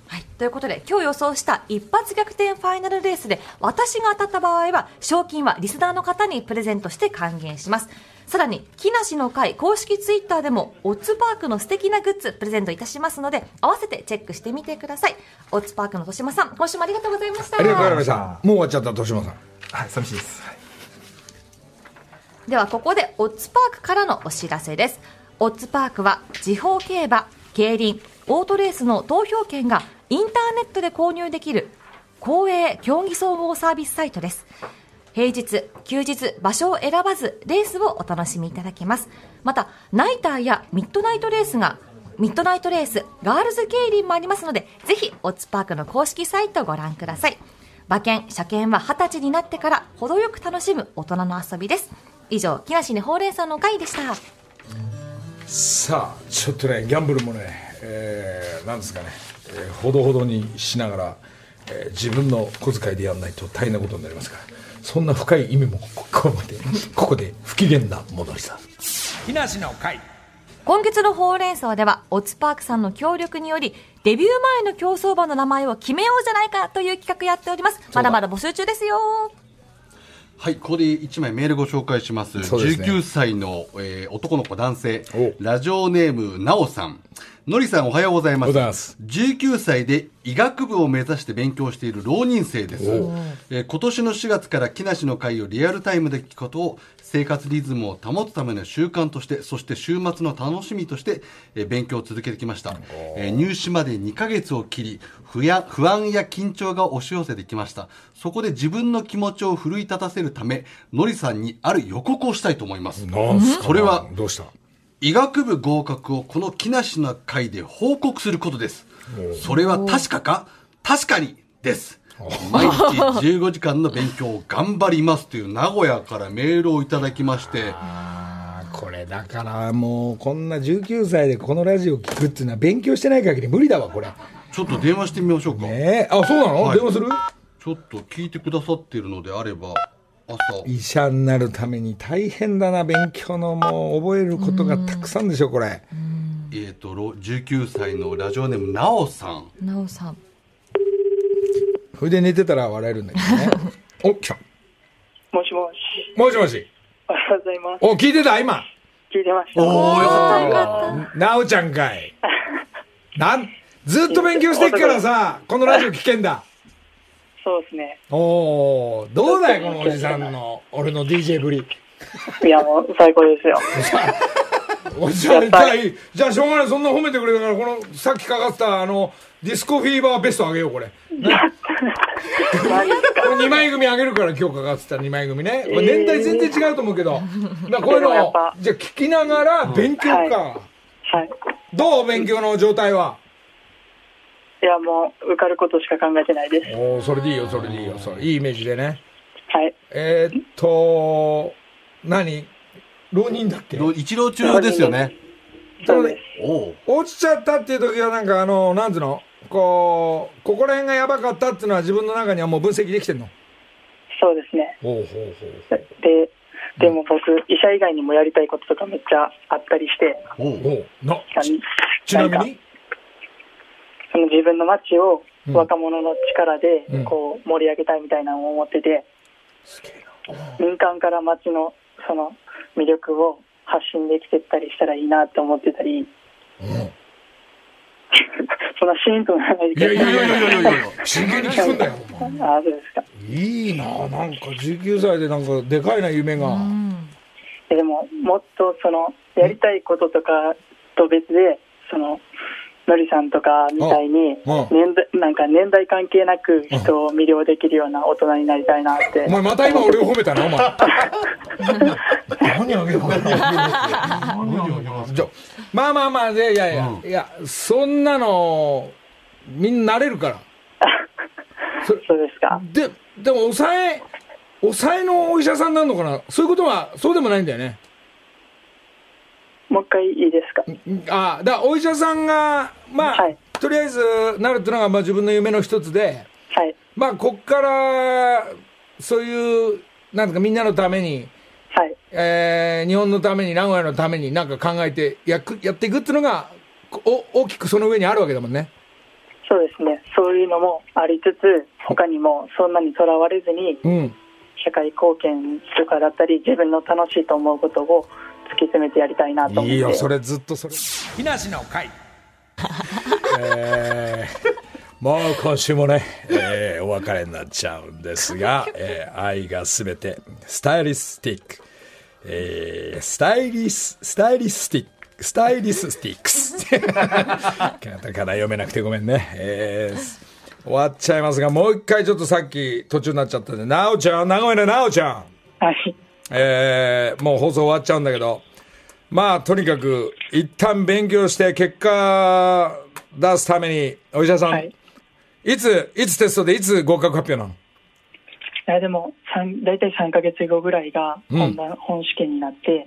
Speaker 2: はい、ということで今日予想した一発逆転ファイナルレースで私が当たった場合は賞金はリスナーの方にプレゼントして還元します。さらに木梨の会公式ツイッターでもオッズパークの素敵なグッズプレゼントいたしますので合わせてチェックしてみてください。オッズパークの豊島さん今週もありがとうございました。
Speaker 1: ありがとうございました。もう終わっちゃった豊島さん。
Speaker 4: はい寂しいです、はい
Speaker 2: ではここでオッズパークからのお知らせですオッズパークは時報競馬競輪オートレースの投票権がインターネットで購入できる公営競技総合サービスサイトです平日、休日、場所を選ばず、レースをお楽しみいただけます。また、ナイターやミッドナイトレースが、ミッドナイトレース、ガールズ競輪もありますので、ぜひ、オッズパークの公式サイトをご覧ください。馬券、車券は20歳になってから、程よく楽しむ大人の遊びです。以上、木梨にほうれん草の会でした。
Speaker 1: さあちょっとねギャンブルもね、えーなんですかね、えーほどほどにしながら、えー自分の小遣いでやらないと大変なことになりますからそんな深い意味もここまで ここで不機嫌な戻りさ木梨の会
Speaker 2: 今月のほうれん草では、オッズパークさんの協力により、デビュー前の競走馬の名前を決めようじゃないかという企画やっております。まだまだ募集中ですよ。
Speaker 3: はい、ここで1枚メールご紹介します。
Speaker 1: ね
Speaker 3: 19歳の、えー男の子男性
Speaker 1: お、
Speaker 3: ラジオネーム、なおさん。のりさんおはようございます。
Speaker 1: おはようございます
Speaker 3: 19歳で医学部を目指して勉強している浪人生です。えー今年の4月から木梨の会をリアルタイムで聞くことを生活リズムを保つための習慣として、そして週末の楽しみとして、えー勉強を続けてきました。えー入試まで2ヶ月を切り、不や不安や緊張が押し寄せてきました。そこで自分の気持ちを奮い立たせるため、のりさんにある予告をしたいと思います。
Speaker 1: なんすか？
Speaker 3: それは
Speaker 1: どうした？
Speaker 3: 医学部合格をこの木梨の会で報告することです。それは確かか？確かにです。毎日15時間の勉強を頑張りますという名古屋からメールをいただきまして、
Speaker 1: これだからもうこんな19歳でこのラジオ聞くっていうのは勉強してない限り無理だわこれ
Speaker 3: ちょっと電話してみましょうか。
Speaker 1: ねえあそうなの、
Speaker 3: はい
Speaker 1: 電話する？
Speaker 3: ちょっと聞いてくださっているのであれば、朝。
Speaker 1: 医者になるために大変だな勉強のもう覚えることがたくさんでしょこれ
Speaker 3: えっ、と、ろ19歳のラジオネーム、なおさん。
Speaker 2: なおさん。
Speaker 1: それで寝てたら笑えるんだけどね お来た
Speaker 6: もしもし。
Speaker 1: もしもし
Speaker 6: おはようございます。
Speaker 1: お聞いてた？今
Speaker 6: 聞いてました。
Speaker 3: おー、よかった。
Speaker 1: なおちゃんかいなんずっと勉強してっからさこのラジオ聞けんだ
Speaker 6: そうですね。
Speaker 1: おおどうだいこのおじさんの俺の DJ ぶり
Speaker 6: いや、もう最高ですよ。
Speaker 1: おじゃあ、じゃあいい、じゃあしょうがない、そんな褒めてくれたから、この、さっきかかってた、あの、ディスコフィーバーベストあげよう、これ。これ2枚組あげるから、今日かかってた2枚組ね。これ年代全然違うと思うけど。だこういうのをじゃあ聞きながら勉強か。
Speaker 6: はい。
Speaker 1: どう勉強の状態は？
Speaker 6: いや、もう受かることしか考えてないです。
Speaker 1: おおそれでいいよ、それでいいよ。それいいイメージでね。
Speaker 6: はい。
Speaker 1: えー、っと、何？浪人だっけ
Speaker 3: ろ一郎中ですよね。
Speaker 6: そう。
Speaker 1: 落ちちゃったっていう時はなんかあの、なんつうの？こう、ここら辺がやばかったっていうのは自分の中にはもう分析できてんの？
Speaker 6: そうですね。
Speaker 1: ほうほうほう
Speaker 6: で、でも僕、医者以外にもやりたいこととかめっちゃあったりして、
Speaker 3: おう。
Speaker 1: ほう。な、
Speaker 6: あ
Speaker 1: ちちなみに？
Speaker 6: その自分の街を
Speaker 1: うん。
Speaker 6: 若者の力で
Speaker 1: うん。
Speaker 6: こう盛り上げたいみたいなのを思ってて、民間から街のその魅力を発信できてったりしたらいいなって思ってたり、そんなシーンとならない
Speaker 1: いやいやいやいやいやいやいや
Speaker 6: や
Speaker 1: 真剣に聞くんだよ。
Speaker 6: ああ、そうですか。
Speaker 1: いいななんか19歳でなんかでかいな夢が。
Speaker 6: えでも、もっとその、やりたいこととかと別で、その、のりさんとかみたいに、
Speaker 1: うん
Speaker 6: 年代、なんか年代関係なく人を魅了できるような大人になりたいなって
Speaker 1: お。前また今俺を褒めたな、お前。何あげようかな。じゃまあまあまあ、でいやいや、
Speaker 3: うん
Speaker 1: いや、そんなの、みんな慣れるから。
Speaker 6: そうですか。
Speaker 1: で、でも抑え、抑えのお医者さんなのかな？そういうことは、そうでもないんだよね。
Speaker 6: もう一回いいですか？
Speaker 1: ああ、だお医者さんが、まあ、
Speaker 6: はい
Speaker 1: とりあえずなるっていうのが、まあ自分の夢の一つで、
Speaker 6: はい。
Speaker 1: まあ、こっから、そういう、なんですか、みんなのために、
Speaker 6: はい。
Speaker 1: えー日本のために、名古屋のためになんか考えてやくやっていくっていうのが、こお大きくその上にあるわけだもんね。
Speaker 6: そうですね。そういうのもありつつ、他にもそんなにとらわれずに、
Speaker 1: うん。
Speaker 6: 社会貢献とかだったり、自分の楽しいと思うことを突き詰めてやりたいなと思って。
Speaker 1: いいよ、それずっとそれ。木梨の会。えーもう今週もね、えーお別れになっちゃうんですが、えー愛がすべて、スタイリスティック、えースタイリス、スタイリスティック、スタイリススティックス。カタカナ読めなくてごめんね。えー終わっちゃいますが、もう一回ちょっとさっき途中になっちゃったんで、なおちゃん、名古屋のなおちゃん。
Speaker 6: はい。
Speaker 1: えーもう放送終わっちゃうんだけど、まあ、とにかく、一旦勉強して、結果出すために、お医者さん、
Speaker 6: はい。
Speaker 1: い、つ、いつテストで、いつ合格発表なの？
Speaker 6: いやでも三大体3か月後ぐらいが本番、本試験になって、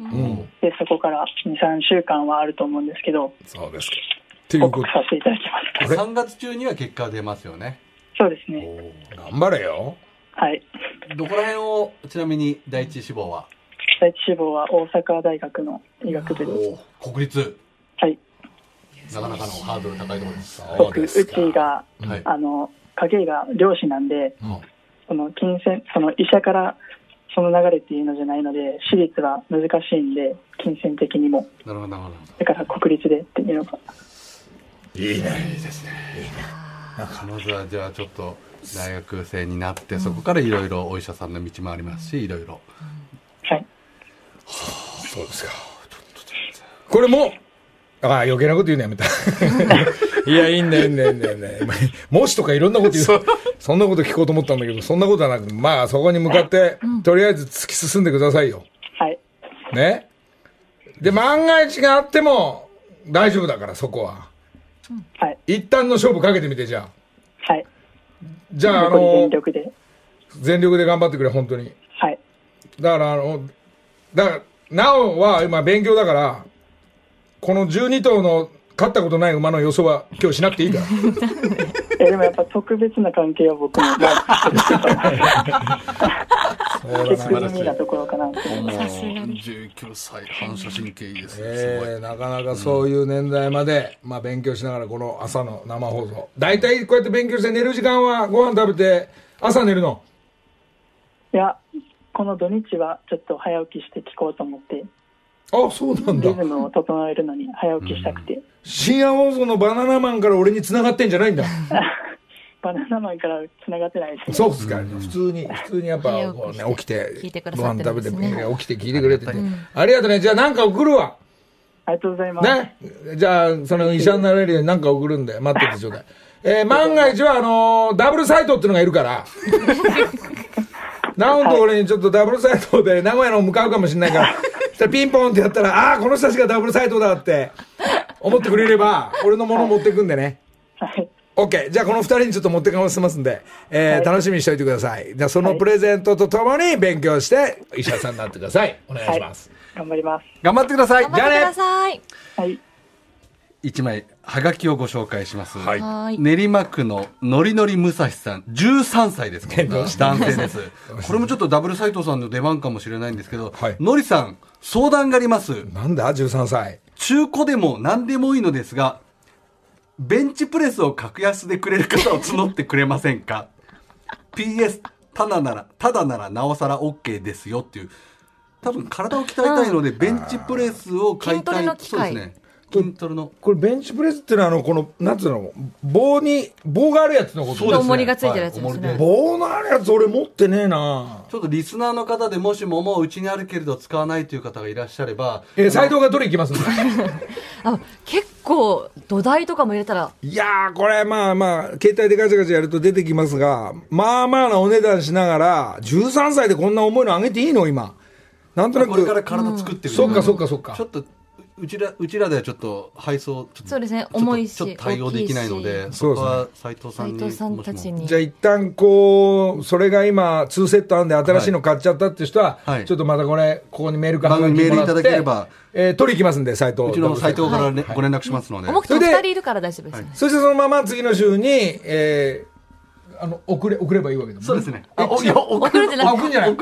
Speaker 6: でそこから23週間はあると思うんですけど
Speaker 1: そうですか。っていう
Speaker 6: 報
Speaker 1: こと。
Speaker 6: 告させていただきます。
Speaker 3: 3月中には結果が出ますよね。
Speaker 6: そうですね。
Speaker 1: 頑張れよ。
Speaker 6: はい。
Speaker 3: どこら辺を、ちなみに第一志望は？
Speaker 6: 第一志望は大阪大学の医学部です。
Speaker 3: お国立。
Speaker 6: はい。
Speaker 3: なかなかのハードル高いところです。
Speaker 6: 僕うちが、
Speaker 3: はい。
Speaker 6: あの家計が漁師なんで
Speaker 3: うん。
Speaker 6: その金銭その医者からその流れっていうのじゃないので私立は難しいんで金銭的にも。
Speaker 3: なるほど、なるほど。
Speaker 6: だから国立でっていうのが
Speaker 1: いいね。
Speaker 3: まずはじゃあちょっと大学生になって、そこからいろいろお医者さんの道もありますし、いろいろ。
Speaker 6: はい
Speaker 1: そうですか。これも、ああ、余計なこと言うのやめた。いや、いいんだよ、いいんだよ、いいんだよね。もしとかいろんなこと言う。そんなこと聞こうと思ったんだけど、そんなことはなくて、まあ、そこに向かって、とりあえず突き進んでくださいよ。
Speaker 6: はい
Speaker 1: ね。で、万が一があっても、大丈夫だから、そこは。
Speaker 6: はい
Speaker 1: 一旦の勝負かけてみて、じゃあ。
Speaker 6: はい
Speaker 1: じゃあ、あ
Speaker 6: 残り全
Speaker 1: の、
Speaker 6: 力で
Speaker 1: 全力で頑張ってくれ、本当に。
Speaker 6: はい
Speaker 1: だから、あの、だから、なおは今勉強だから、この12頭の勝ったことない馬の予想は今日しなくていいから。
Speaker 6: えでもやっぱ特別な関係は僕も、まあ、結構地味なところかなと。
Speaker 3: もう19歳反射神経いいですね、
Speaker 1: えー、なかなかそういう年代まで、まあ、勉強しながらこの朝の生放送。大体こうやって勉強して寝る時間はご飯食べて朝寝るの？
Speaker 6: いや、この土日はちょっと早起きして聞こうと思って、
Speaker 1: あそうなんだ。
Speaker 6: リズムを整えるのに早起きしたくて、
Speaker 1: 深夜放送のバナナマンから俺に繋がってんじゃないんだ。
Speaker 6: バナナマンから繋がってないですね。
Speaker 1: そうっすか、普通に普通にやっぱ
Speaker 2: 早起き
Speaker 1: こう、ね、起きて
Speaker 2: 聞いてくだ
Speaker 1: ご
Speaker 2: さってる
Speaker 1: 飯食べて起きて聞いてくれてて。ありがとうね。じゃあなんか送るわ。
Speaker 6: ありがとうございます。
Speaker 1: ね。じゃあ、その医者になれるように何か送るんで、待っててちょうだい。えー万が一は、あのーダブルサイトっていうのがいるから、ナオンと俺にちょっとダブルサイトで名古屋の方向かうかもしれないから、そしたらピンポンってやったら、ああー、この人たちがダブルサイトだって思ってくれれば、俺のもの持ってくんでね。
Speaker 6: はい。
Speaker 1: OK。じゃあ、この二人にちょっと持ってかせますんで、えー楽しみにしておいてください。じゃあ、そのプレゼントとともに勉強して、医者さんになってください。お願いします。
Speaker 6: 頑張ります。
Speaker 3: 頑張ってください
Speaker 2: 頑張ってください。
Speaker 6: はい。
Speaker 3: 1枚はがきをご紹介します、
Speaker 1: はい
Speaker 2: はい。
Speaker 3: 練馬区ののりのり武蔵さん13歳です男性です これもちょっとダブル斎藤さんの出番かもしれないんですけど、
Speaker 1: はい
Speaker 3: のりさん相談があります
Speaker 1: なんだ ?13 歳。
Speaker 3: 中古でも何でもいいのですがベンチプレスを格安でくれる方を募ってくれませんか？PS ただならただならなおさら OK ですよっていう。多分体を鍛えたいので、ベンチプレスを買いたい。
Speaker 2: 筋トレの機械
Speaker 3: そうですね筋トレの
Speaker 1: これベンチプレスっていうのはあのこのなんつうの棒に棒があるやつのこと
Speaker 3: そうですね
Speaker 2: 重りがついてるやつです
Speaker 3: はい。
Speaker 1: 棒のあるやつ俺持ってねえな
Speaker 3: ちょっとリスナーの方でもしももううちにあるけれど使わないという方がいらっしゃれば
Speaker 1: えー、藤が取り行きます
Speaker 2: あ、結構、土台とかも入れたら、
Speaker 1: いやーこれまあまあ携帯でガチャガチャやると出てきますがまあまあなお値段しながら13歳でこんな重いのあげていいの今なんとなく
Speaker 3: これから体作ってる、
Speaker 1: そっかそっかそっか
Speaker 3: ちょっとうちらうちらではちょっと配送ちょっと
Speaker 2: そうですね重いし
Speaker 3: ちょっと対応できないのでそこは斉藤さんに
Speaker 2: 斉藤さんたちに。
Speaker 1: じゃあ一旦こうそれが今2セットあるんで新しいの買っちゃったっていう人は、
Speaker 3: はい。
Speaker 1: ちょっとまたこれここにメールか
Speaker 3: 番組
Speaker 1: はがきもらって
Speaker 3: メールいただければ。
Speaker 1: えー取り行きますんで斎藤
Speaker 3: うちの斉藤から、ね
Speaker 1: はい。
Speaker 3: ご連絡しますので、
Speaker 2: 重くても
Speaker 1: それで
Speaker 2: 2人いるから大丈夫ですね。
Speaker 1: そしてそのまま次の週に、えーあの送れ送ればいいわけだもん
Speaker 3: そうですね。
Speaker 1: え
Speaker 3: おいや送
Speaker 2: 送るんじゃなくて
Speaker 1: あ送るんじゃない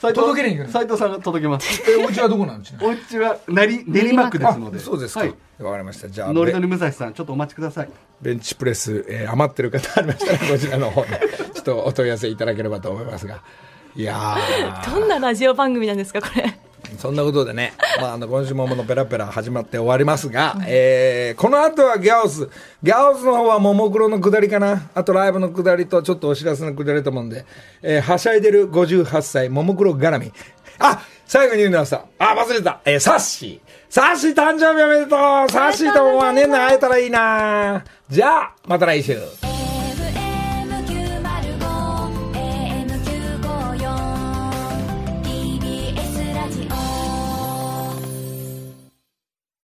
Speaker 1: 届けに行くの？
Speaker 3: 斉藤さんが届けます。
Speaker 1: えお家はどこなんですか？
Speaker 3: お家は練り練馬区ですので。
Speaker 1: あそうですか、
Speaker 3: はい。
Speaker 1: わかりました。じゃあ
Speaker 3: のりのり武蔵さんちょっとお待ちください。
Speaker 1: ベンチプレス、えー余ってる方ありましたら こちらの方でちょっとお問い合わせいただければと思いますが。いやー。
Speaker 2: どんなラジオ番組なんですか、これ。
Speaker 1: そんなことでね、まあ、あの今週もものペラペラ始まって終わりますが、えーこの後はギャオス。ギャオスの方はももクロの下りかな。あとライブの下りとちょっとお知らせの下りと思うんで、えーはしゃいでる58歳ももクロ絡み。あ最後に言うのはさあ忘れた、えーサッシー。サッシー誕生日おめでとう。サッシーともまあ年内会えたらいいな。じゃあまた来週。